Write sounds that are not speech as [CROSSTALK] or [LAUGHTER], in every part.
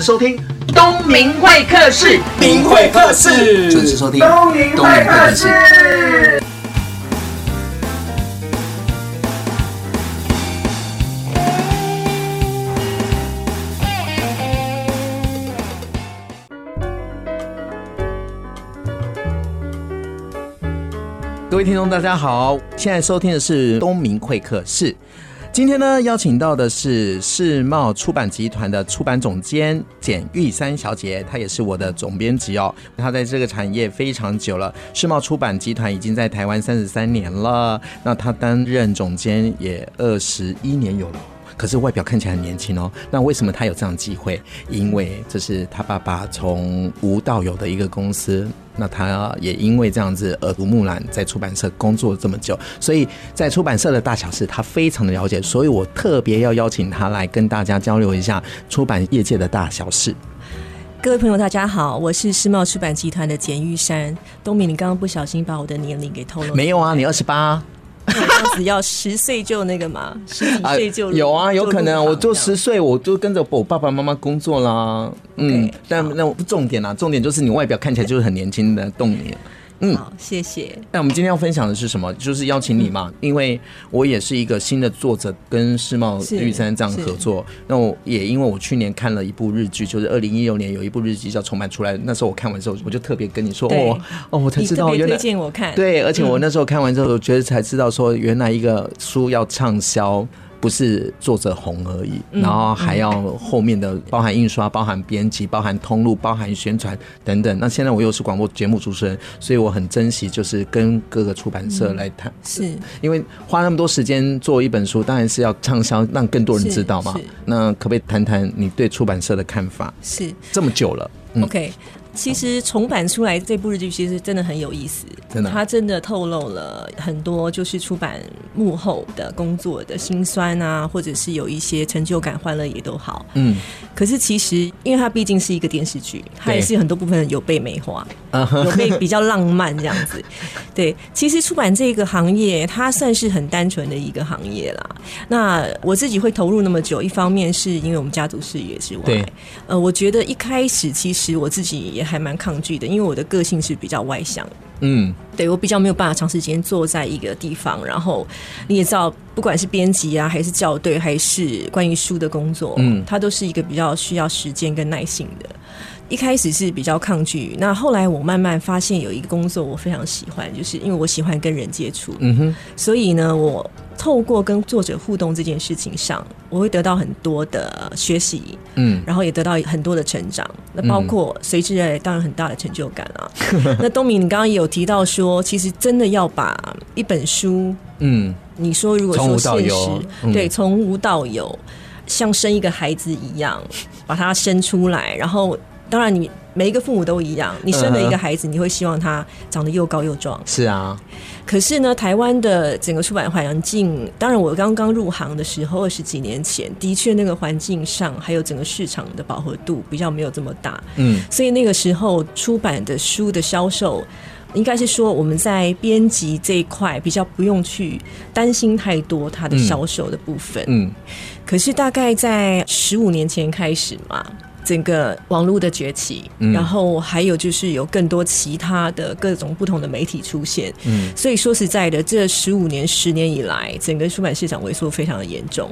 收听东明会客室，明会客室，准时收听东明会客室。各位听众，大家好，现在收听的是东明会客室。今天呢，邀请到的是世贸出版集团的出版总监简玉珊小姐，她也是我的总编辑哦。她在这个产业非常久了，世贸出版集团已经在台湾三十三年了。那她担任总监也二十一年有了。可是外表看起来很年轻哦，那为什么他有这样机会？因为这是他爸爸从无到有的一个公司，那他也因为这样子耳濡目染，在出版社工作了这么久，所以在出版社的大小事他非常的了解，所以我特别要邀请他来跟大家交流一下出版业界的大小事。各位朋友，大家好，我是世贸出版集团的简玉山。东明，你刚刚不小心把我的年龄给透露？没有啊，你二十八。这样子要十岁就那个嘛，[LAUGHS] 十几岁就、啊、有啊，有可能，我就十岁，我就跟着我爸爸妈妈工作啦。嗯但那不重点啊，重点就是你外表看起来就是很年轻的动力。嗯，好，谢谢。那我们今天要分享的是什么？就是邀请你嘛，嗯、因为我也是一个新的作者，跟世茂玉山这样合作。那我也因为我去年看了一部日剧，就是二零一六年有一部日剧叫《重版出来》，那时候我看完之后，我就特别跟你说，哦哦，我才知道原来推荐我看。对，而且我那时候看完之后，我觉得才知道说，原来一个书要畅销。不是作者红而已，然后还要后面的包含印刷、包含编辑、包含通路、包含宣传等等。那现在我又是广播节目主持人，所以我很珍惜，就是跟各个出版社来谈，是因为花那么多时间做一本书，当然是要畅销，让更多人知道嘛。那可不可以谈谈你对出版社的看法？是这么久了，嗯，OK。其实重版出来这部日剧，其实真的很有意思。真的，它真的透露了很多，就是出版幕后的工作的辛酸啊，或者是有一些成就感、欢乐也都好。嗯。可是其实，因为它毕竟是一个电视剧，它也是很多部分有被美化，[LAUGHS] 有被比较浪漫这样子。[LAUGHS] 对，其实出版这个行业，它算是很单纯的一个行业啦。那我自己会投入那么久，一方面是因为我们家族事业之外，呃，我觉得一开始其实我自己也还蛮抗拒的，因为我的个性是比较外向。嗯，对，我比较没有办法长时间坐在一个地方，然后你也知道，不管是编辑啊，还是校对，还是关于书的工作，嗯，它都是一个比较需要时间跟耐性的。一开始是比较抗拒，那后来我慢慢发现有一个工作我非常喜欢，就是因为我喜欢跟人接触，嗯哼，所以呢，我透过跟作者互动这件事情上，我会得到很多的学习，嗯，然后也得到很多的成长，那包括随之而来当然很大的成就感啊。[LAUGHS] 那东明，你刚刚也有提到说，其实真的要把一本书，嗯，你说如果说现实，嗯、对，从无到有，像生一个孩子一样把他生出来，然后。当然，你每一个父母都一样。你生了一个孩子，你会希望他长得又高又壮。是啊。可是呢，台湾的整个出版环境，当然我刚刚入行的时候，二十几年前，的确那个环境上，还有整个市场的饱和度比较没有这么大。嗯。所以那个时候出版的书的销售，应该是说我们在编辑这一块比较不用去担心太多它的销售的部分。嗯。可是大概在十五年前开始嘛。整个网络的崛起，然后还有就是有更多其他的各种不同的媒体出现，嗯，所以说实在的，这十五年、十年以来，整个出版市场萎缩非常的严重，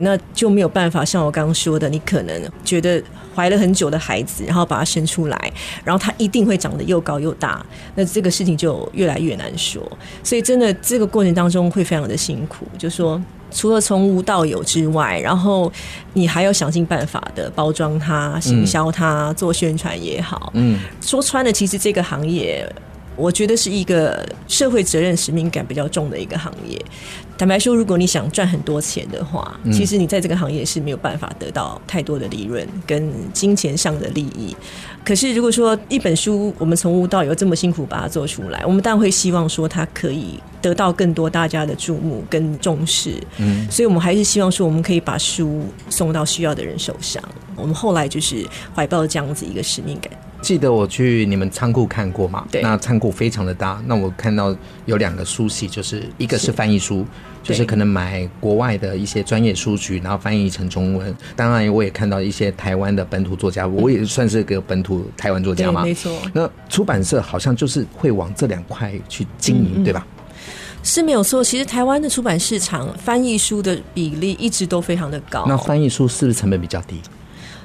那就没有办法像我刚刚说的，你可能觉得怀了很久的孩子，然后把他生出来，然后他一定会长得又高又大，那这个事情就越来越难说，所以真的这个过程当中会非常的辛苦，就说。除了从无到有之外，然后你还要想尽办法的包装它、行销它、嗯、做宣传也好。嗯，说穿了，其实这个行业，我觉得是一个社会责任、使命感比较重的一个行业。坦白说，如果你想赚很多钱的话，其实你在这个行业是没有办法得到太多的利润跟金钱上的利益。可是，如果说一本书我们从无到有这么辛苦把它做出来，我们当然会希望说它可以得到更多大家的注目跟重视。嗯，所以我们还是希望说我们可以把书送到需要的人手上。我们后来就是怀抱这样子一个使命感。记得我去你们仓库看过嘛？对，那仓库非常的大。那我看到有两个书系，就是一个是翻译书，就是可能买国外的一些专业书籍，然后翻译成中文。当然，我也看到一些台湾的本土作家，我也算是个本土台湾作家嘛。没错。那出版社好像就是会往这两块去经营，嗯嗯对吧？是没有错，其实台湾的出版市场翻译书的比例一直都非常的高。那翻译书是不是成本比较低？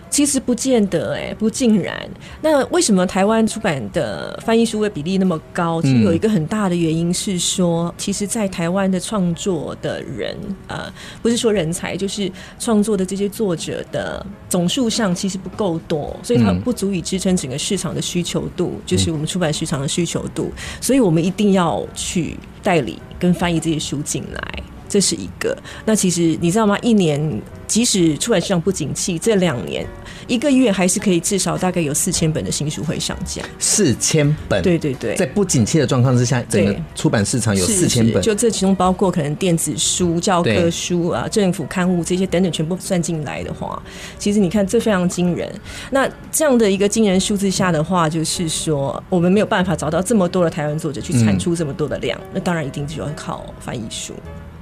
其实不见得哎、欸，不尽然。那为什么台湾出版的翻译书的比例那么高？其实有一个很大的原因是说，其实，在台湾的创作的人，呃，不是说人才，就是创作的这些作者的总数上其实不够多，所以它不足以支撑整个市场的需求度，就是我们出版市场的需求度。所以我们一定要去代理跟翻译这些书进来。这是一个。那其实你知道吗？一年即使出版市场不景气，这两年一个月还是可以至少大概有四千本的新书会上架。四千本，对对对，在不景气的状况之下，整个出版市场有四千本，就这其中包括可能电子书、教科书啊、政府刊物这些等等，全部算进来的话，其实你看这非常惊人。那这样的一个惊人数字下的话，就是说我们没有办法找到这么多的台湾作者去产出这么多的量，嗯、那当然一定就要靠翻译书。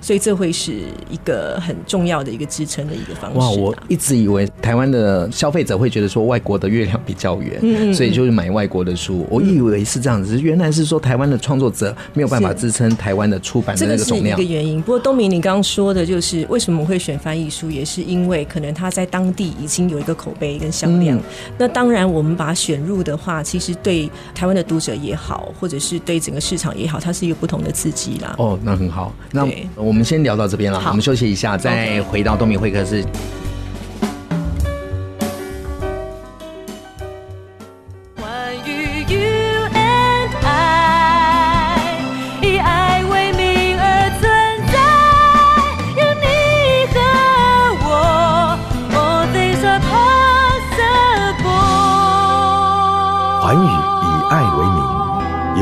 所以这会是一个很重要的一个支撑的一个方式。哇，我一直以为台湾的消费者会觉得说外国的月亮比较圆，嗯，所以就是买外国的书。我以为是这样子，原来是说台湾的创作者没有办法支撑台湾的出版的那个总量。这个是一个原因。不过东明，你刚刚说的就是为什么会选翻译书，也是因为可能他在当地已经有一个口碑跟销量。那当然，我们把它选入的话，其实对台湾的读者也好，或者是对整个市场也好，它是一个不同的刺激啦。哦，那很好。那我。我们先聊到这边了，我们休息一下，再回到东明会客室。关于 you and I，以爱为名而存在，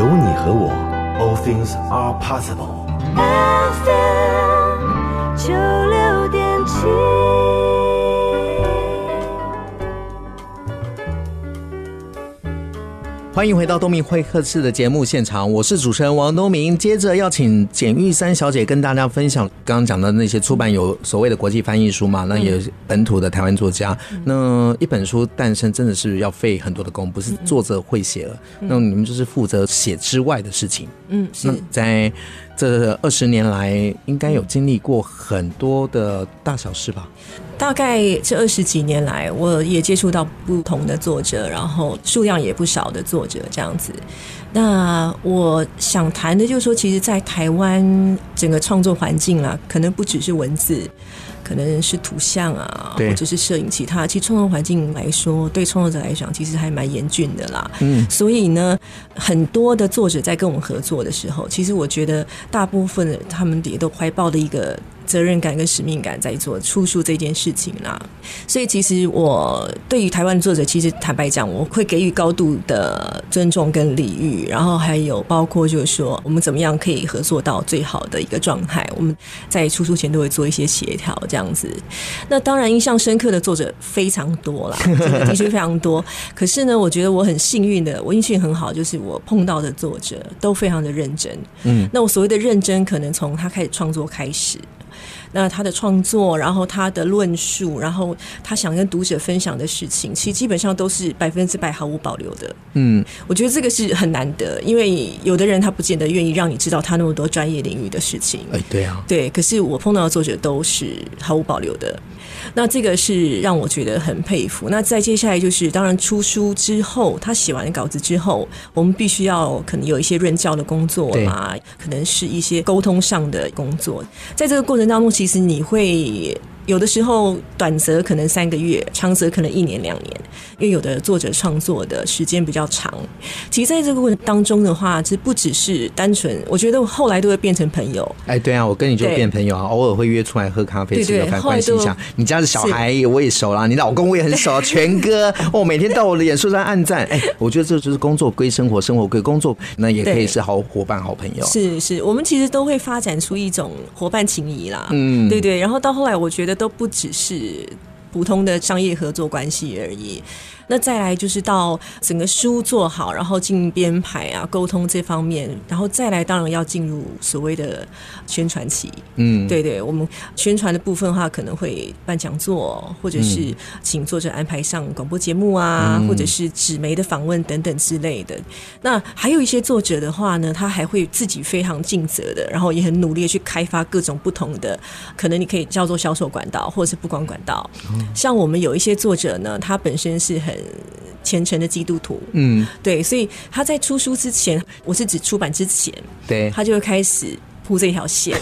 有你和我，all things are possible。寰宇以爱为名，有你和我，all things are possible。九六点七。欢迎回到东明会客室的节目现场，我是主持人王东明。接着要请简玉珊小姐跟大家分享刚刚讲的那些出版有所谓的国际翻译书嘛，那也有本土的台湾作家。那一本书诞生真的是要费很多的功，不是作者会写了，那你们就是负责写之外的事情。嗯，是在这二十年来，应该有经历过很多的大小事吧？大概这二十几年来，我也接触到不同的作者，然后数量也不少的作者这样子。那我想谈的就是说，其实，在台湾整个创作环境啦，可能不只是文字，可能是图像啊，或者是摄影，其他其实创作环境来说，对创作者来讲，其实还蛮严峻的啦。嗯，所以呢，很多的作者在跟我们合作的时候，其实我觉得大部分他们也都怀抱的一个。责任感跟使命感在做出书这件事情啦，所以其实我对于台湾作者，其实坦白讲，我会给予高度的尊重跟礼遇，然后还有包括就是说，我们怎么样可以合作到最好的一个状态，我们在出书前都会做一些协调，这样子。那当然印象深刻的作者非常多啦，真的的确非常多。可是呢，我觉得我很幸运的，我运气很好，就是我碰到的作者都非常的认真。嗯，那我所谓的认真，可能从他开始创作开始。那他的创作，然后他的论述，然后他想跟读者分享的事情，其实基本上都是百分之百毫无保留的。嗯，我觉得这个是很难得，因为有的人他不见得愿意让你知道他那么多专业领域的事情。哎，对啊，对。可是我碰到的作者都是毫无保留的。那这个是让我觉得很佩服。那再接下来就是，当然出书之后，他写完稿子之后，我们必须要可能有一些润教的工作嘛，可能是一些沟通上的工作。在这个过程当中，其实你会。有的时候短则可能三个月，长则可能一年两年，因为有的作者创作的时间比较长。其实在这个过程当中的话，其实不只是单纯，我觉得我后来都会变成朋友。哎，对啊，我跟你就变朋友啊，偶尔会约出来喝咖啡，吃个饭，关心一下。你家的小孩我也熟啦，你老公我也很熟，全哥哦，每天到我的脸书上暗赞。哎，我觉得这就是工作归生活，生活归工作，那也可以是好伙伴、好朋友。是是，我们其实都会发展出一种伙伴情谊啦。嗯，对对。然后到后来，我觉得。都不只是普通的商业合作关系而已。那再来就是到整个书做好，然后进编排啊、沟通这方面，然后再来当然要进入所谓的宣传期。嗯，对对，我们宣传的部分的话，可能会办讲座，或者是请作者安排上广播节目啊，嗯、或者是纸媒的访问等等之类的。那还有一些作者的话呢，他还会自己非常尽责的，然后也很努力的去开发各种不同的，可能你可以叫做销售管道，或者是曝光管道。嗯、像我们有一些作者呢，他本身是很虔诚的基督徒，嗯，对，所以他在出书之前，我是指出版之前，对，他就会开始。铺这条线，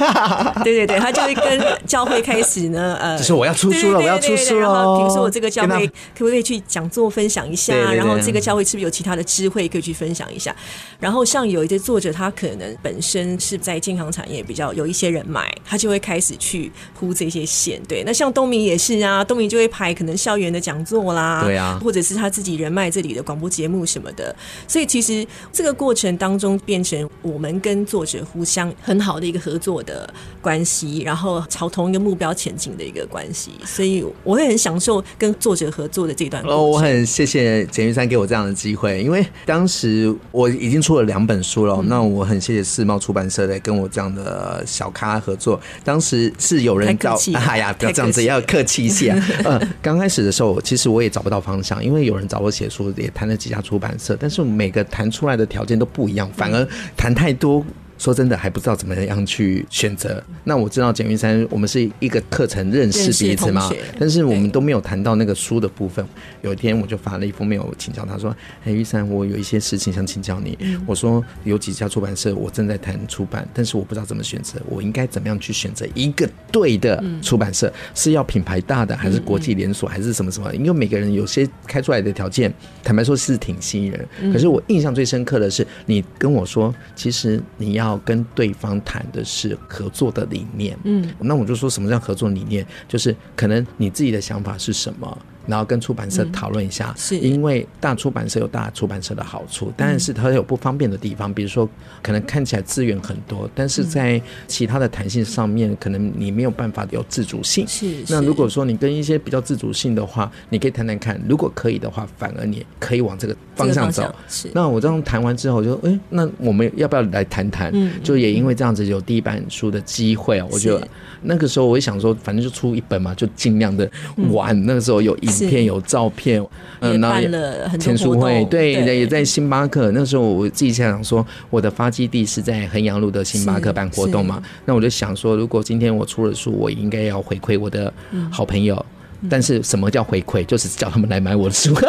对 [LAUGHS] 对对，他就会跟教会开始呢，呃，就是我要出书了，我要出书了。然后比如说我这个教会可不可以去讲座分享一下？然后这个教会是不是有其他的智慧可以去分享一下？然后像有一些作者，他可能本身是在健康产业比较有一些人脉，他就会开始去铺这些线。对，那像东明也是啊，东明就会排可能校园的讲座啦，对啊，或者是他自己人脉这里的广播节目什么的。所以其实这个过程当中，变成我们跟作者互相很好。好的一个合作的关系，然后朝同一个目标前进的一个关系，所以我会很享受跟作者合作的这段。哦，我很谢谢简玉山给我这样的机会，因为当时我已经出了两本书了，嗯、那我很谢谢世贸出版社来跟我这样的小咖合作。当时是有人找，[LAUGHS] 哎呀，不要这样子，要客气一些。嗯，刚开始的时候，其实我也找不到方向，因为有人找我写书，也谈了几家出版社，但是每个谈出来的条件都不一样，反而谈太多。说真的，还不知道怎么样去选择。那我知道简云山，我们是一个课程认识彼此嘛，但是我们都没有谈到那个书的部分。有一天我就发了一封 mail 请教他说：“哎，玉山，我有一些事情想请教你。嗯、我说有几家出版社我正在谈出版，但是我不知道怎么选择，我应该怎么样去选择一个对的出版社？是要品牌大的，还是国际连锁，还是什么什么？因为每个人有些开出来的条件，坦白说是挺吸引人。可是我印象最深刻的是，你跟我说，其实你要。要跟对方谈的是合作的理念，嗯，那我就说什么叫合作理念？就是可能你自己的想法是什么？然后跟出版社讨论一下，是因为大出版社有大出版社的好处，但是它有不方便的地方，比如说可能看起来资源很多，但是在其他的弹性上面，可能你没有办法有自主性。是。那如果说你跟一些比较自主性的话，你可以谈谈看，如果可以的话，反而你可以往这个方向走。是。那我这样谈完之后，就哎，那我们要不要来谈谈？嗯。就也因为这样子有第一版书的机会啊，我觉得那个时候我也想说，反正就出一本嘛，就尽量的玩。那个时候有一。影片有照片，嗯，然后也签书会，对，也在星巴克。那时候我自己想说，我的发基地是在衡阳路的星巴克办活动嘛，那我就想说，如果今天我出了书，我应该要回馈我的好朋友。但是什么叫回馈？就是叫他们来买我的书。[LAUGHS]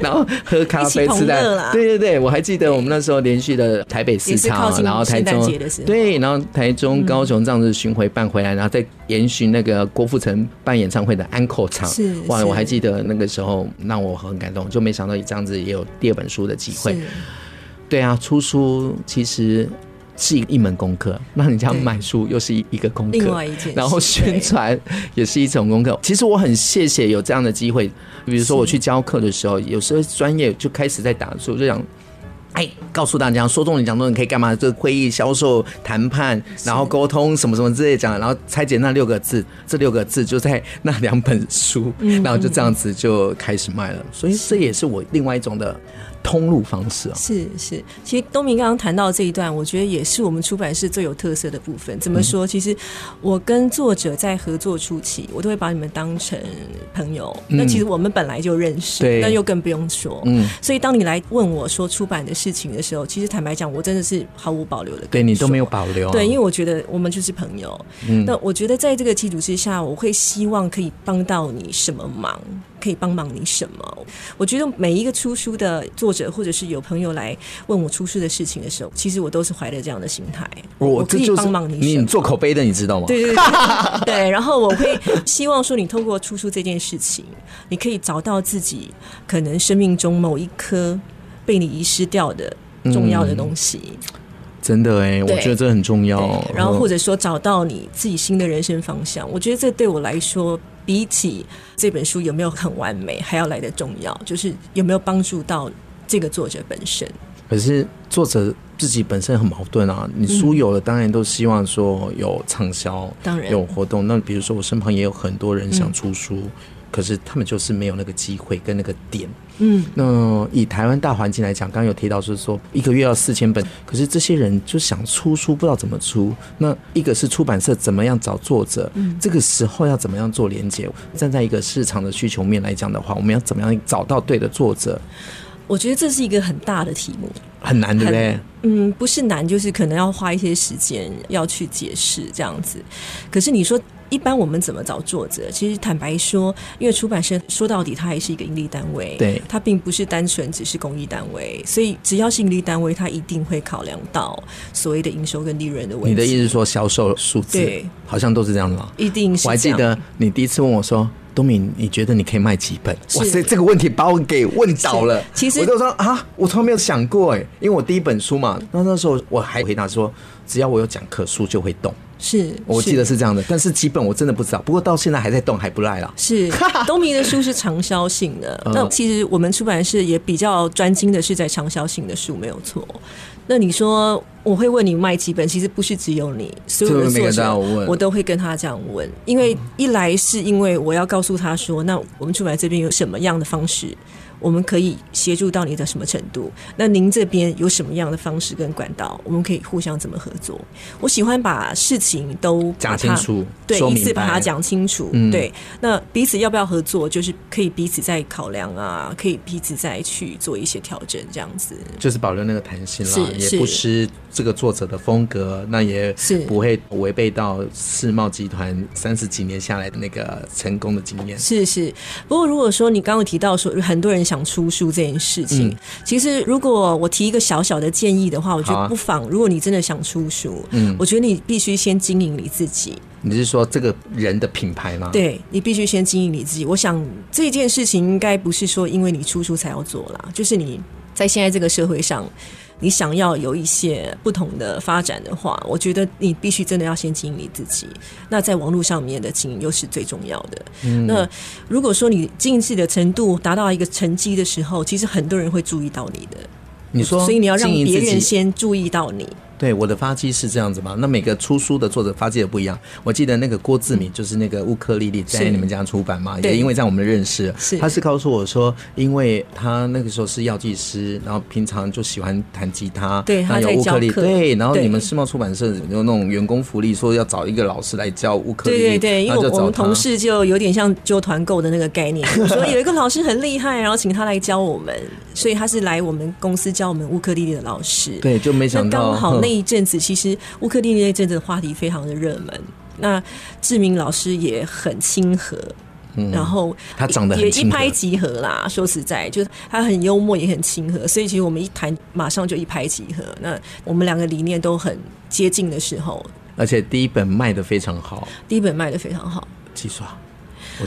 然后喝咖啡吃蛋，对对对，我还记得我们那时候连续的台北市场，然后台中对，然后台中、高雄这样子巡回办回来，然后再延续那个郭富城办演唱会的安可场，哇，我还记得那个时候让我很感动，就没想到这样子也有第二本书的机会。对啊，出书其实。是一门功课，那你这样买书又是一一个功课，另外一件，然后宣传也是一种功课。其实我很谢谢有这样的机会，比如说我去教课的时候，有时候专业就开始在打书，就想，哎，告诉大家说重点讲重点可以干嘛？这会议、销售、谈判，然后沟通什么什么之类讲，然后拆解那六个字，这六个字就在那两本书，然后就这样子就开始卖了。所以这也是我另外一种的。通路方式啊，是是，其实东明刚刚谈到这一段，我觉得也是我们出版社最有特色的部分。怎么说？其实我跟作者在合作初期，我都会把你们当成朋友。那其实我们本来就认识，那又更不用说。嗯，所以当你来问我说出版的事情的时候，其实坦白讲，我真的是毫无保留的。对你都没有保留，对，因为我觉得我们就是朋友。嗯，那我觉得在这个基础之下，我会希望可以帮到你什么忙。可以帮忙你什么？我觉得每一个出书的作者，或者是有朋友来问我出书的事情的时候，其实我都是怀着这样的心态。我可以帮忙你，你做口碑的，你知道吗？对对对，[LAUGHS] 对。然后我会希望说，你透过出书这件事情，你可以找到自己可能生命中某一颗被你遗失掉的重要的东西。嗯、真的哎，我觉得这很重要。然后或者说找到你自己新的人生方向，我觉得这对我来说。比起这本书有没有很完美，还要来的重要，就是有没有帮助到这个作者本身。可是作者自己本身很矛盾啊，你书有了，当然都希望说有畅销，当然有活动。那比如说我身旁也有很多人想出书，可是他们就是没有那个机会跟那个点。嗯，那以台湾大环境来讲，刚刚有提到是说一个月要四千本，可是这些人就想出书，不知道怎么出。那一个是出版社怎么样找作者，嗯，这个时候要怎么样做连接？站在一个市场的需求面来讲的话，我们要怎么样找到对的作者？我觉得这是一个很大的题目，很难，对不对？嗯，不是难，就是可能要花一些时间要去解释这样子。可是你说。一般我们怎么找作者？其实坦白说，因为出版社说到底它还是一个盈利单位，对，它并不是单纯只是公益单位，所以只要是盈利单位，它一定会考量到所谓的营收跟利润的问题。你的意思是说销售数字？对，好像都是这样的吗？一定是。我还记得你第一次问我说：“东敏，你觉得你可以卖几本？”哇塞，这个问题把我给问倒了。其实我就说啊，我从来没有想过哎，因为我第一本书嘛，那那时候我还回答说，只要我有讲课，书就会动。是，我记得是这样的，但是基本我真的不知道。不过到现在还在动，还不赖了。是，东明的书是畅销性的。[LAUGHS] 那其实我们出版社也比较专精的是在畅销性的书，没有错。那你说我会问你卖几本？其实不是只有你，所有的作者我都会跟他这样问。因为一来是因为我要告诉他说，那我们出版这边有什么样的方式。我们可以协助到你的什么程度？那您这边有什么样的方式跟管道？我们可以互相怎么合作？我喜欢把事情都讲清楚，对，一次把它讲清楚。嗯、对，那彼此要不要合作？就是可以彼此再考量啊，可以彼此再去做一些调整，这样子。就是保留那个弹性啦，也不失这个作者的风格，那也不会违背到世贸集团三十几年下来的那个成功的经验。是是，不过如果说你刚刚提到说很多人。想出书这件事情，嗯、其实如果我提一个小小的建议的话，我觉得不妨，如果你真的想出书，嗯，我觉得你必须先经营你自己。你是说这个人的品牌吗？对，你必须先经营你自己。我想这件事情应该不是说因为你出书才要做啦，就是你在现在这个社会上。你想要有一些不同的发展的话，我觉得你必须真的要先经营你自己。那在网络上面的经营又是最重要的。嗯、那如果说你经营自己的程度达到一个成绩的时候，其实很多人会注意到你的。你说，所以你要让别人先注意到你。对，我的发迹是这样子嘛？那每个出书的作者发迹也不一样。我记得那个郭志敏，就是那个乌克丽丽在你们家出版嘛，也因为这样我们认识。是，他是告诉我说，因为他那个时候是药剂师，然后平常就喜欢弹吉他，对，他有乌克丽丽，对，然后你们世贸出版社有那种员工福利，说要找一个老师来教乌克丽丽。对对对，因为我们同事就有点像揪团购的那个概念，所以有一个老师很厉害，然后请他来教我们，所以他是来我们公司教我们乌克丽丽的老师。对，就没想到刚好那一阵子其实。乌克丽丽那阵子的话题非常的热门，那志明老师也很亲和，嗯、然后他长得也一拍即合啦。说实在，就是他很幽默，也很亲和，所以其实我们一谈，马上就一拍即合。那我们两个理念都很接近的时候，而且第一本卖的非常好，第一本卖的非常好，几刷？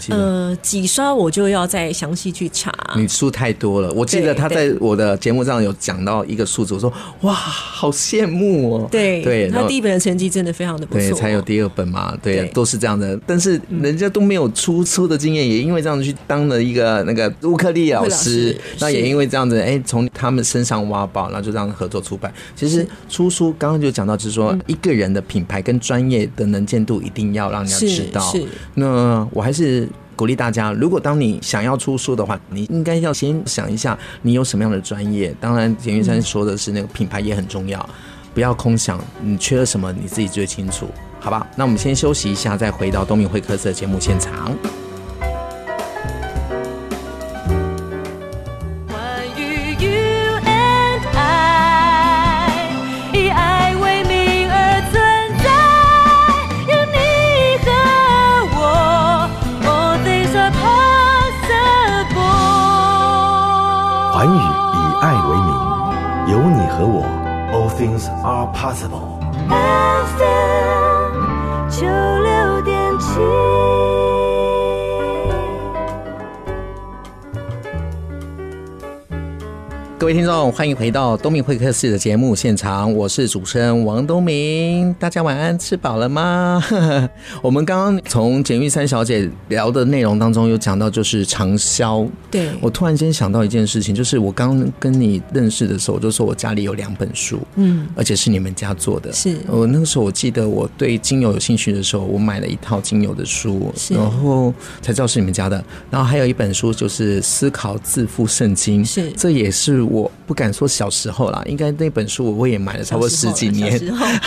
呃，几刷我就要再详细去查。你书太多了，我记得他在我的节目上有讲到一个数字，我说哇，好羡慕哦。对对，他第一本的成绩真的非常的不错，对，才有第二本嘛，对，都是这样的。但是人家都没有出书的经验，也因为这样子去当了一个那个乌克丽老师，那也因为这样子，哎，从他们身上挖宝，然后就这样合作出版。其实出书刚刚就讲到，就是说一个人的品牌跟专业的能见度一定要让人家知道。是，那我还是。鼓励大家，如果当你想要出书的话，你应该要先想一下你有什么样的专业。当然，简玉山说的是那个品牌也很重要，不要空想，你缺了什么你自己最清楚，好吧？那我们先休息一下，再回到东明会客室的节目现场。Things are possible. FM 九六点七。各位听众，欢迎回到东明会客室的节目现场，我是主持人王东明。大家晚安，吃饱了吗？[LAUGHS] 我们刚刚从简玉三小姐聊的内容当中有讲到，就是长销。对，我突然间想到一件事情，就是我刚跟你认识的时候，我就说我家里有两本书，嗯，而且是你们家做的。是我那个时候我记得我对精油有兴趣的时候，我买了一套精油的书，然后才知道是你们家的。然后还有一本书就是《思考致富圣经》，是这也是。我不敢说小时候啦，应该那本书我也买了差不多十几年。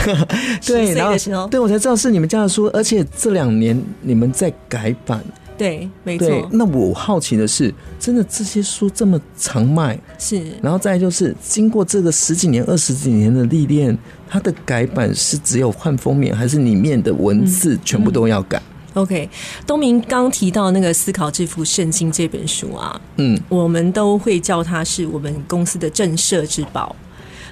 [LAUGHS] 对，然后对我才知道是你们家的书，而且这两年你们在改版。对，没错。那我好奇的是，真的这些书这么常卖，是？然后再就是经过这个十几年、二十几年的历练，它的改版是只有换封面，还是里面的文字全部都要改？嗯嗯 OK，东明刚提到那个《思考致富圣经》这本书啊，嗯，我们都会叫它是我们公司的镇社之宝。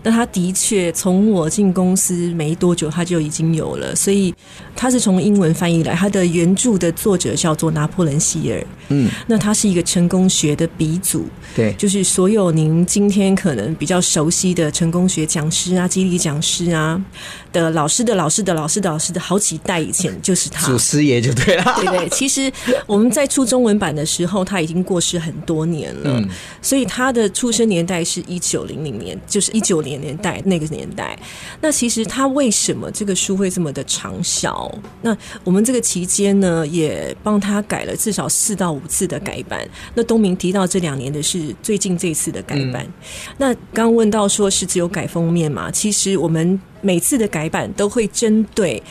那他的确从我进公司没多久，他就已经有了，所以他是从英文翻译来。他的原著的作者叫做拿破仑希尔，嗯，那他是一个成功学的鼻祖，对，就是所有您今天可能比较熟悉的成功学讲师啊、激励讲师啊的老师的老师的老师的老师的好几代以前就是他，祖师爷就对了，[LAUGHS] 对对。其实我们在出中文版的时候，他已经过世很多年了，嗯，所以他的出生年代是一九零零年，就是一九零。年代那个年代，那其实他为什么这个书会这么的畅销？那我们这个期间呢，也帮他改了至少四到五次的改版。那东明提到这两年的是最近这次的改版。嗯、那刚问到说是只有改封面嘛？其实我们每次的改版都会针对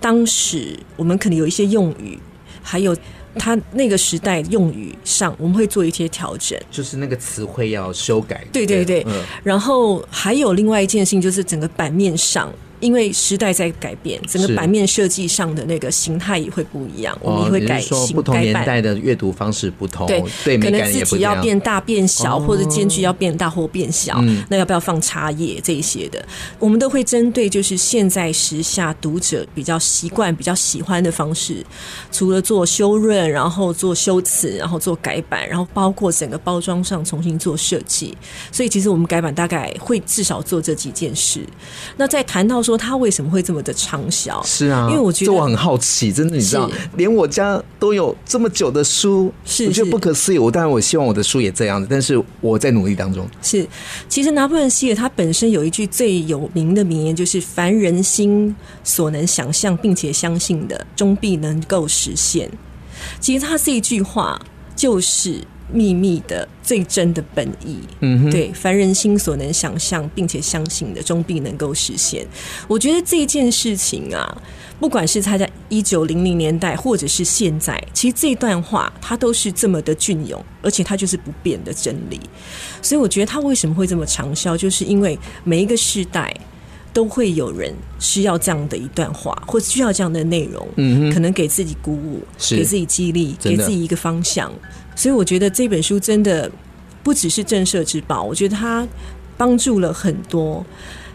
当时我们可能有一些用语，还有。他那个时代用语上，我们会做一些调整，就是那个词汇要修改。对对对，嗯，然后还有另外一件事情，就是整个版面上。因为时代在改变，整个版面设计上的那个形态也会不一样，我们也会改型。不同年代的阅读方式不同，对，对，可能字体要变大变小，或者间距要变大或变小。嗯，那要不要放插页这一些的？我们都会针对就是现在时下读者比较习惯、比较喜欢的方式，除了做修润，然后做修辞，然后做改版，然后包括整个包装上重新做设计。所以其实我们改版大概会至少做这几件事。那在谈到说。说他为什么会这么的畅销？是啊，因为我觉得这我很好奇，真的，你知道，连我家都有这么久的书，是我觉得不可思议。我当然我希望我的书也这样子，但是我在努力当中。是，其实拿破仑希尔他本身有一句最有名的名言，就是“凡人心所能想象并且相信的，终必能够实现”。其实他这一句话就是。秘密的最真的本意，嗯哼，对，凡人心所能想象并且相信的，终必能够实现。我觉得这件事情啊，不管是他在一九零零年代，或者是现在，其实这段话它都是这么的隽永，而且它就是不变的真理。所以我觉得他为什么会这么畅销，就是因为每一个世代都会有人需要这样的一段话，或需要这样的内容，嗯，可能给自己鼓舞，给自己激励，给自己一个方向。所以我觉得这本书真的不只是震慑之宝，我觉得它帮助了很多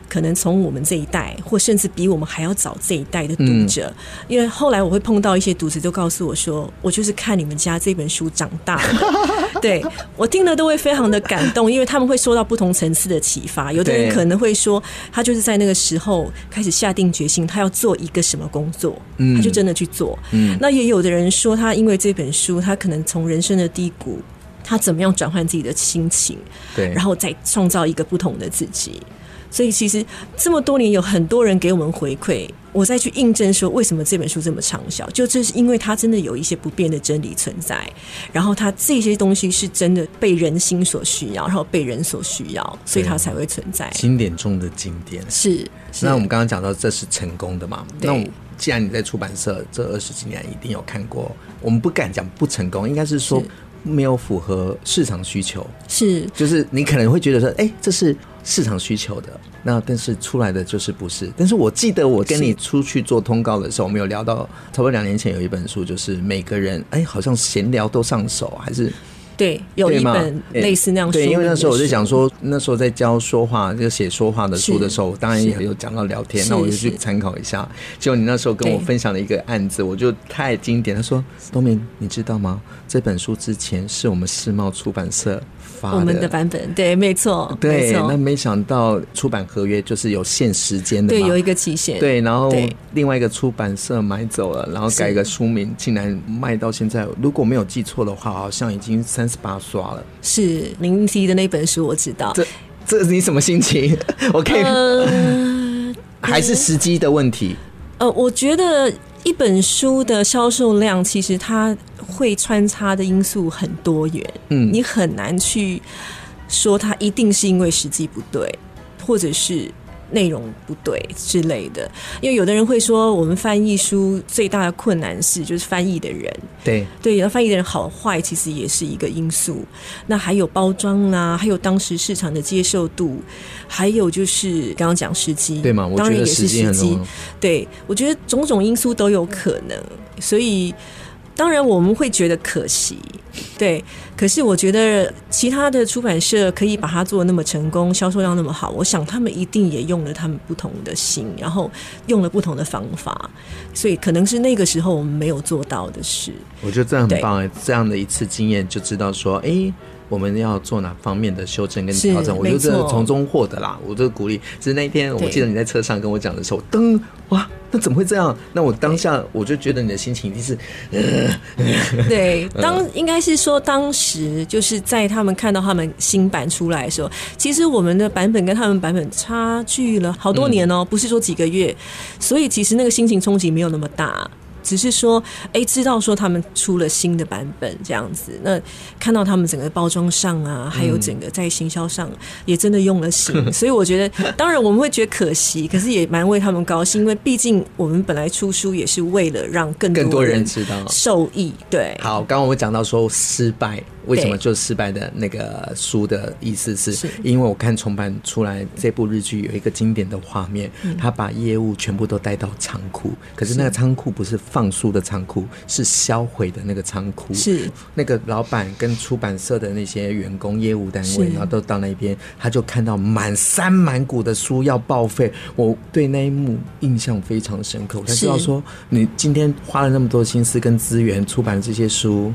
可能从我们这一代，或甚至比我们还要早这一代的读者。因为后来我会碰到一些读者，都告诉我说：“我就是看你们家这本书长大的。”对，[LAUGHS] 我听了都会非常的感动，因为他们会受到不同层次的启发。有的人可能会说，他就是在那个时候开始下定决心，他要做一个什么工作，他就真的去做。那也有的人说，他因为这本书，他可能从人生的低谷，他怎么样转换自己的心情，对，然后再创造一个不同的自己。所以其实这么多年，有很多人给我们回馈，我再去印证说，为什么这本书这么畅销，就这是因为它真的有一些不变的真理存在，然后它这些东西是真的被人心所需要，然后被人所需要，所以它才会存在。经典中的经典是。是那我们刚刚讲到这是成功的嘛？那既然你在出版社这二十几年一定有看过，我们不敢讲不成功，应该是说没有符合市场需求。是，就是你可能会觉得说，哎，这是。市场需求的那，但是出来的就是不是。但是我记得我跟你出去做通告的时候，我们有聊到，差不多两年前有一本书，就是每个人哎，好像闲聊都上手，还是对，有一本类似那样书。对，因为那时候我就想说，那时候在教说话，就写说话的书的时候，当然也有讲到聊天，那我就去参考一下。结果你那时候跟我分享了一个案子，我就太经典。他说：“东明，你知道吗？这本书之前是我们世贸出版社。”我们的版本对，没错，对，那没想到出版合约就是有限时间的，对，有一个期限，对，然后另外一个出版社买走了，然后改个书名，竟然卖到现在，如果没有记错的话，好像已经三十八刷了。是您提的那本书，我知道。这这是你什么心情？[LAUGHS] OK，呃，[LAUGHS] 还是时机的问题？呃，我觉得一本书的销售量，其实它。会穿插的因素很多元，嗯，你很难去说它一定是因为时机不对，或者是内容不对之类的。因为有的人会说，我们翻译书最大的困难是就是翻译的人，对对，然后翻译的人好坏其实也是一个因素。那还有包装啊，还有当时市场的接受度，还有就是刚刚讲时机，对吗？当然也是时机。对，我觉得种种因素都有可能，所以。当然我们会觉得可惜，对。可是我觉得其他的出版社可以把它做得那么成功，销售量那么好，我想他们一定也用了他们不同的心，然后用了不同的方法，所以可能是那个时候我们没有做到的事。我觉得这样很棒哎，这样的一次经验就知道说，哎。我们要做哪方面的修正跟调整？我觉得从中获得啦，我这个鼓励。只是那一天，我记得你在车上跟我讲的时候，噔，哇，那怎么会这样？那我当下我就觉得你的心情一定是，对，当应该是说当时就是在他们看到他们新版出来的时候，其实我们的版本跟他们版本差距了好多年哦，不是说几个月，所以其实那个心情冲击没有那么大。只是说，哎，知道说他们出了新的版本这样子，那看到他们整个包装上啊，还有整个在行销上也真的用了心，嗯、[LAUGHS] 所以我觉得，当然我们会觉得可惜，可是也蛮为他们高兴，因为毕竟我们本来出书也是为了让更多更多人知道受益。对，好，刚刚我们讲到说失败。为什么就失败的那个书的意思是，因为我看重版出来这部日剧有一个经典的画面，他把业务全部都带到仓库，可是那个仓库不是放书的仓库，是销毁的那个仓库。是那个老板跟出版社的那些员工、业务单位，然后都到那边，他就看到满山满谷的书要报废。我对那一幕印象非常深刻，我才知道说，你今天花了那么多心思跟资源出版这些书，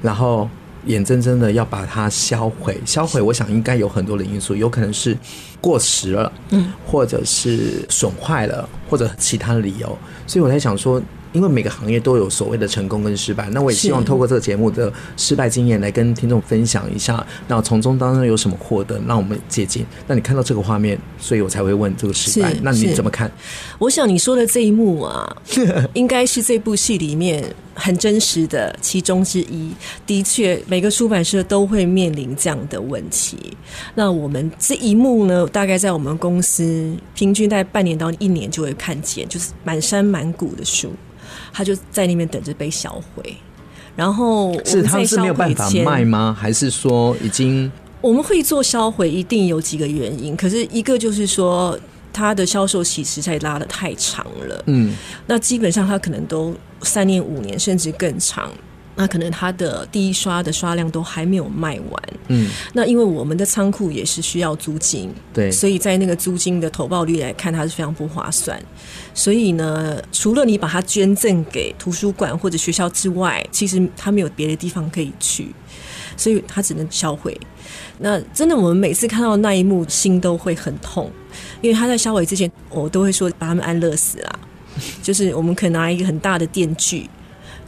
然后。眼睁睁的要把它销毁，销毁，我想应该有很多的因素，有可能是过时了，嗯，或者是损坏了，或者其他的理由，所以我在想说。因为每个行业都有所谓的成功跟失败，那我也希望透过这个节目的失败经验来跟听众分享一下，那从中当中有什么获得，让我们借鉴。那你看到这个画面，所以我才会问这个失败，那你怎么看？我想你说的这一幕啊，[LAUGHS] 应该是这部戏里面很真实的其中之一。的确，每个出版社都会面临这样的问题。那我们这一幕呢，大概在我们公司平均在半年到一年就会看见，就是满山满谷的书。他就在那边等着被销毁，然后是他是没有办法卖吗？还是说已经？我们会做销毁，一定有几个原因。可是一个就是说，它的销售期实在拉的太长了。嗯，那基本上它可能都三年、五年，甚至更长。那可能它的第一刷的刷量都还没有卖完，嗯，那因为我们的仓库也是需要租金，对，所以在那个租金的投报率来看，它是非常不划算。所以呢，除了你把它捐赠给图书馆或者学校之外，其实它没有别的地方可以去，所以它只能销毁。那真的，我们每次看到那一幕，心都会很痛，因为他在销毁之前，我都会说把他们安乐死啦，就是我们可以拿一个很大的电锯。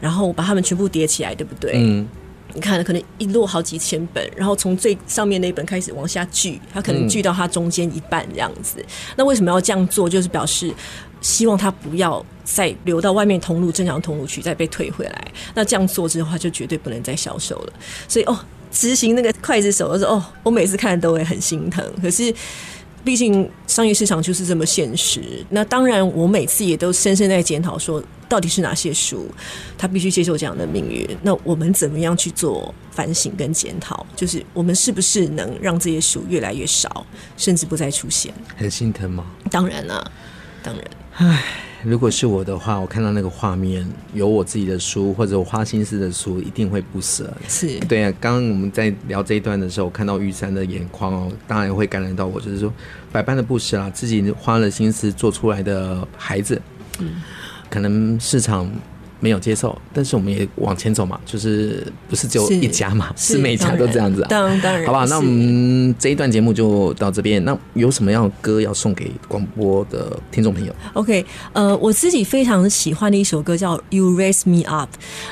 然后把它们全部叠起来，对不对？嗯，你看，可能一摞好几千本，然后从最上面那一本开始往下锯，它可能锯到它中间一半这样子。嗯。那为什么要这样做？就是表示希望它不要再流到外面通路，正常通路去，再被退回来。那这样做之后，它就绝对不能再销售了。所以哦，执行那个刽子手的时候，哦，我每次看都会很心疼。可是。毕竟商业市场就是这么现实。那当然，我每次也都深深在检讨，说到底是哪些书，他必须接受这样的命运。那我们怎么样去做反省跟检讨？就是我们是不是能让这些书越来越少，甚至不再出现？很心疼吗？当然了，当然。唉，如果是我的话，我看到那个画面，有我自己的书或者我花心思的书，一定会不舍。是对啊。刚刚我们在聊这一段的时候，看到玉山的眼眶哦，当然会感染到我，就是说百般的不舍啊，自己花了心思做出来的孩子，嗯，可能市场。没有接受，但是我们也往前走嘛，就是不是只有一家嘛，是，是每家都这样子啊。当然，当然，好吧，那我们这一段节目就到这边。那有什么样的歌要送给广播的听众朋友？OK，呃，我自己非常喜欢的一首歌叫《You Raise Me Up》。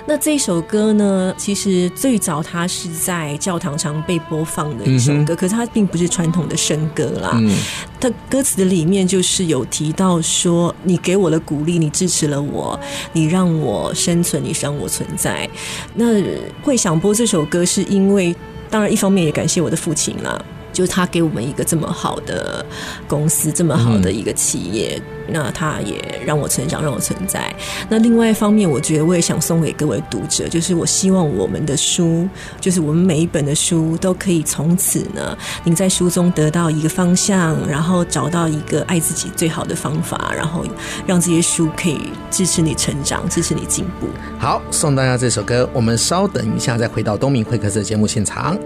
那这首歌呢，其实最早它是在教堂常被播放的一首歌，嗯、可是它并不是传统的圣歌啦。嗯，它歌词的里面就是有提到说，你给我的鼓励，你支持了我，你让我。生存，你让我存在。那会想播这首歌，是因为当然一方面也感谢我的父亲啦。就是他给我们一个这么好的公司，这么好的一个企业，嗯、那他也让我成长，让我存在。那另外一方面，我觉得我也想送给各位读者，就是我希望我们的书，就是我们每一本的书，都可以从此呢，您在书中得到一个方向，然后找到一个爱自己最好的方法，然后让这些书可以支持你成长，支持你进步。好，送大家这首歌，我们稍等一下再回到东明会客室的节目现场。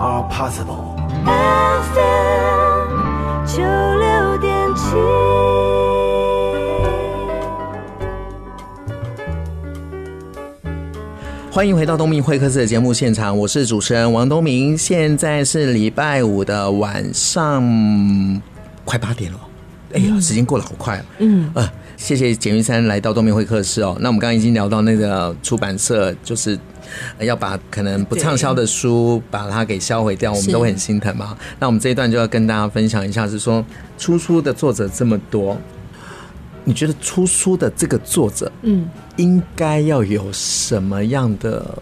Are possible。FM 九六点七。欢迎回到东明会客室的节目现场，我是主持人王东明。现在是礼拜五的晚上，快八点了。哎呀，时间过得好快啊！嗯，呃，谢谢简玉山来到东明会客室哦。那我们刚刚已经聊到那个出版社，就是。要把可能不畅销的书把它给销毁掉，我们都会很心疼嘛。那我们这一段就要跟大家分享一下，是说出书的作者这么多，你觉得出书的这个作者，嗯，应该要有什么样的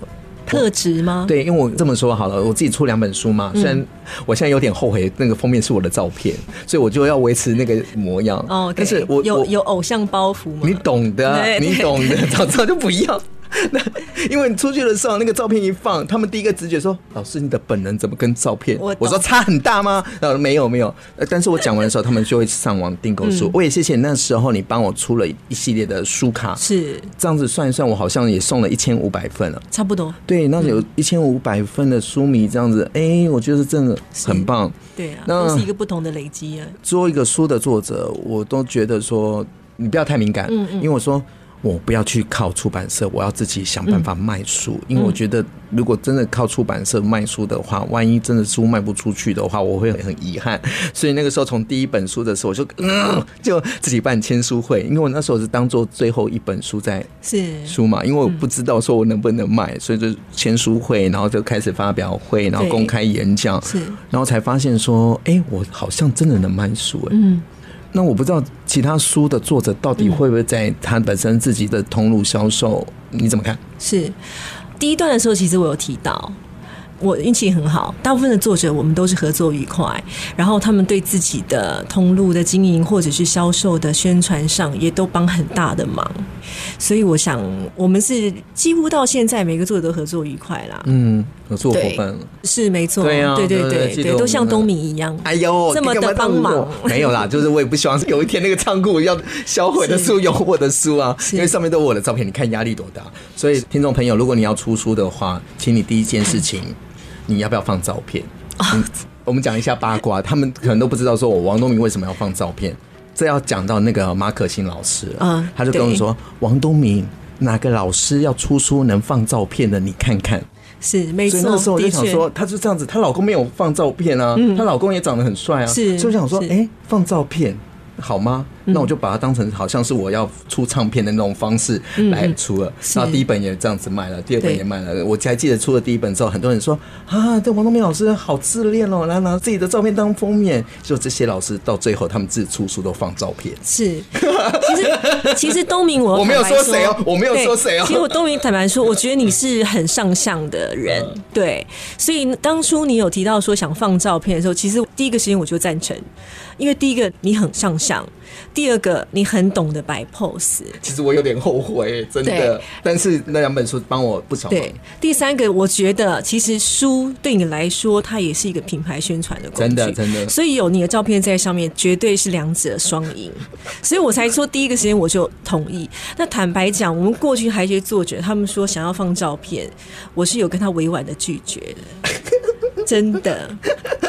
特质吗？对，因为我这么说好了，我自己出两本书嘛，虽然我现在有点后悔，那个封面是我的照片，所以我就要维持那个模样。哦，但是我有有偶像包袱吗？你懂的，你懂的，早知道就不要。[LAUGHS] 那因为你出去的时候，那个照片一放，他们第一个直觉说：“老师，你的本人怎么跟照片？”我，我说差很大吗？呃，没有没有。但是我讲完的时候，他们就会上网订购书。嗯、我也谢谢那时候你帮我出了一系列的书卡，是这样子算一算，我好像也送了一千五百份了，差不多。对，那有一千五百份的书迷这样子，哎、欸，我觉得真的很棒。对啊，那都是一个不同的累积啊。作为一个书的作者，我都觉得说你不要太敏感，嗯嗯，因为我说。我不要去靠出版社，我要自己想办法卖书。嗯、因为我觉得，如果真的靠出版社卖书的话，万一真的书卖不出去的话，我会很遗憾。所以那个时候，从第一本书的时候，我就嗯，就自己办签书会。因为我那时候是当做最后一本书在是书嘛，因为我不知道说我能不能卖，所以就签书会，然后就开始发表会，然后公开演讲，是，然后才发现说，哎、欸，我好像真的能卖书、欸，嗯。那我不知道其他书的作者到底会不会在他本身自己的通路销售，你怎么看？是第一段的时候，其实我有提到，我运气很好，大部分的作者我们都是合作愉快，然后他们对自己的通路的经营或者是销售的宣传上也都帮很大的忙。所以我想，我们是几乎到现在每个作者都合作愉快啦。嗯，合作伙伴是没错。对啊，对对对对，都像东明一样。哎呦，这么的帮忙。没有啦，就是我也不希望有一天那个仓库要销毁的书有我的书啊，因为上面都有我的照片，你看压力多大。所以听众朋友，如果你要出书的话，请你第一件事情，你要不要放照片？我们讲一下八卦，他们可能都不知道，说我王东明为什么要放照片。这要讲到那个马可欣老师，嗯，他就跟我说：“王东明，哪个老师要出书能放照片的？你看看。”是没错。所以那时候我就想说，她就这样子，她老公没有放照片啊，她老公也长得很帅啊，是。所以我想说，哎，放照片好吗？那我就把它当成好像是我要出唱片的那种方式来出了。然后第一本也这样子卖了，第二本也卖了。我还记得出了第一本之后，很多人说啊，这王东明老师好自恋哦，然后拿自己的照片当封面。就这些老师到最后，他们自己出书都放照片。是，其实其实东明我 [LAUGHS] 我没有说谁哦，我没有说谁哦。其实我东明坦白说，我觉得你是很上相的人，对。所以当初你有提到说想放照片的时候，其实第一个时间我就赞成。因为第一个你很上相，第二个你很懂得摆 pose。其实我有点后悔，真的。但是那两本书帮我不少。对，第三个我觉得其实书对你来说，它也是一个品牌宣传的工具。真的，真的。所以有你的照片在上面，绝对是两者双赢。所以我才说第一个时间我就同意。那坦白讲，我们过去还有一些作者，他们说想要放照片，我是有跟他委婉的拒绝的。[LAUGHS] 真的，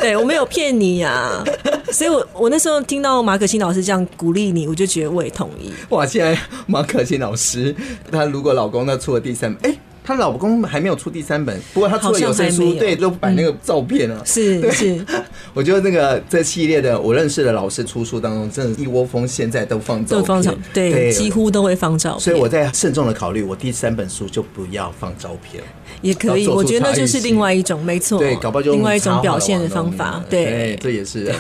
对，我没有骗你呀、啊，所以我我那时候听到马可欣老师这样鼓励你，我就觉得我也同意。哇，现在马可欣老师，她如果老公那出了第三本，哎，她老公还没有出第三本，不过他出了有声书，对，都摆那个照片啊，是、嗯、是。是 [LAUGHS] 我觉得那个这系列的我认识的老师出书当中，真的，一窝蜂现在都放照片，都放对，对，几乎都会放照片。所以我在慎重的考虑，我第三本书就不要放照片。也可以，我觉得那就是另外一种，没错，对，搞不好就另外一种表现的方法，对，对，这也是。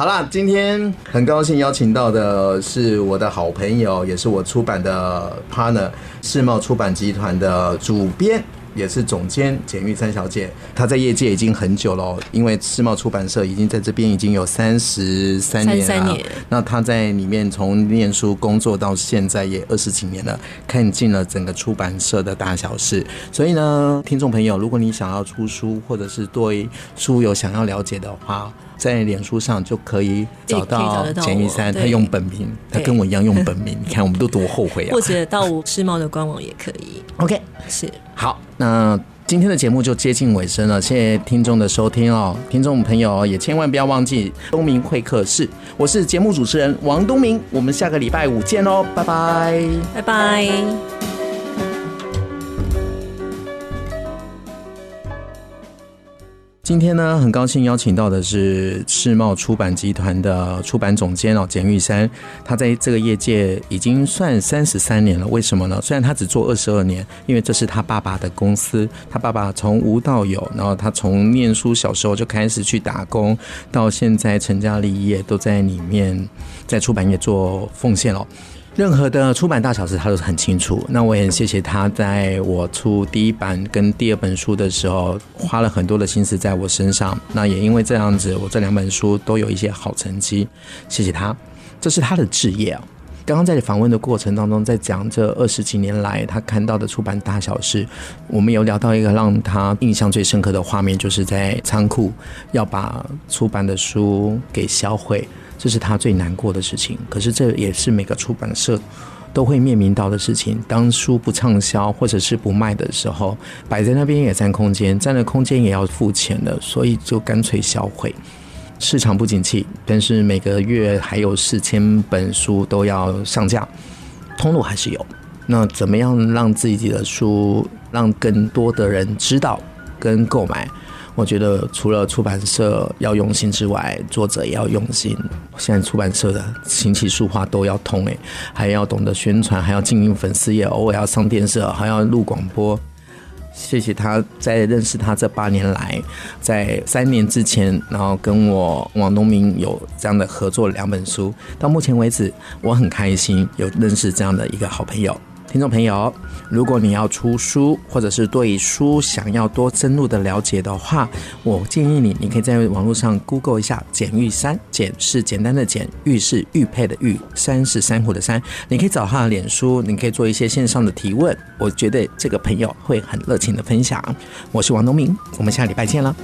好啦，今天很高兴邀请到的是我的好朋友，也是我出版的 partner，世贸出版集团的主编。也是总监简玉三小姐，她在业界已经很久了，因为世贸出版社已经在这边已经有三十三年了。那她在里面从念书工作到现在也二十几年了，看尽了整个出版社的大小事。所以呢，听众朋友，如果你想要出书，或者是对书有想要了解的话，在脸书上就可以找到简玉山，他用本名，他跟我一样用本名。[LAUGHS] 你看，我们都多后悔啊！或者到我世贸的官网也可以。[LAUGHS] OK，是。好，那今天的节目就接近尾声了，谢谢听众的收听哦，听众朋友也千万不要忘记东明会客室，我是节目主持人王东明，我们下个礼拜五见喽，拜拜，拜拜。今天呢，很高兴邀请到的是世茂出版集团的出版总监哦，简玉珊。他在这个业界已经算三十三年了。为什么呢？虽然他只做二十二年，因为这是他爸爸的公司。他爸爸从无到有，然后他从念书小时候就开始去打工，到现在成家立业，都在里面在出版业做奉献了。任何的出版大小事，他都是很清楚。那我也谢谢他，在我出第一版跟第二本书的时候，花了很多的心思在我身上。那也因为这样子，我这两本书都有一些好成绩。谢谢他，这是他的志业啊。刚刚在访问的过程当中，在讲这二十几年来他看到的出版大小事，我们有聊到一个让他印象最深刻的画面，就是在仓库要把出版的书给销毁。这是他最难过的事情，可是这也是每个出版社都会面临到的事情。当书不畅销或者是不卖的时候，摆在那边也占空间，占了空间也要付钱的，所以就干脆销毁。市场不景气，但是每个月还有四千本书都要上架，通路还是有。那怎么样让自己的书让更多的人知道跟购买？我觉得除了出版社要用心之外，作者也要用心。现在出版社的琴棋书画都要通诶，还要懂得宣传，还要经营粉丝业，偶尔要上电视，还要录广播。谢谢他在认识他这八年来，在三年之前，然后跟我王东明有这样的合作两本书，到目前为止，我很开心有认识这样的一个好朋友。听众朋友，如果你要出书，或者是对书想要多深入的了解的话，我建议你，你可以在网络上 Google 一下“简玉珊”，简是简单的简，玉是玉佩的玉，珊是珊瑚的珊。你可以找他脸书，你可以做一些线上的提问，我觉得这个朋友会很热情的分享。我是王东明，我们下礼拜见了。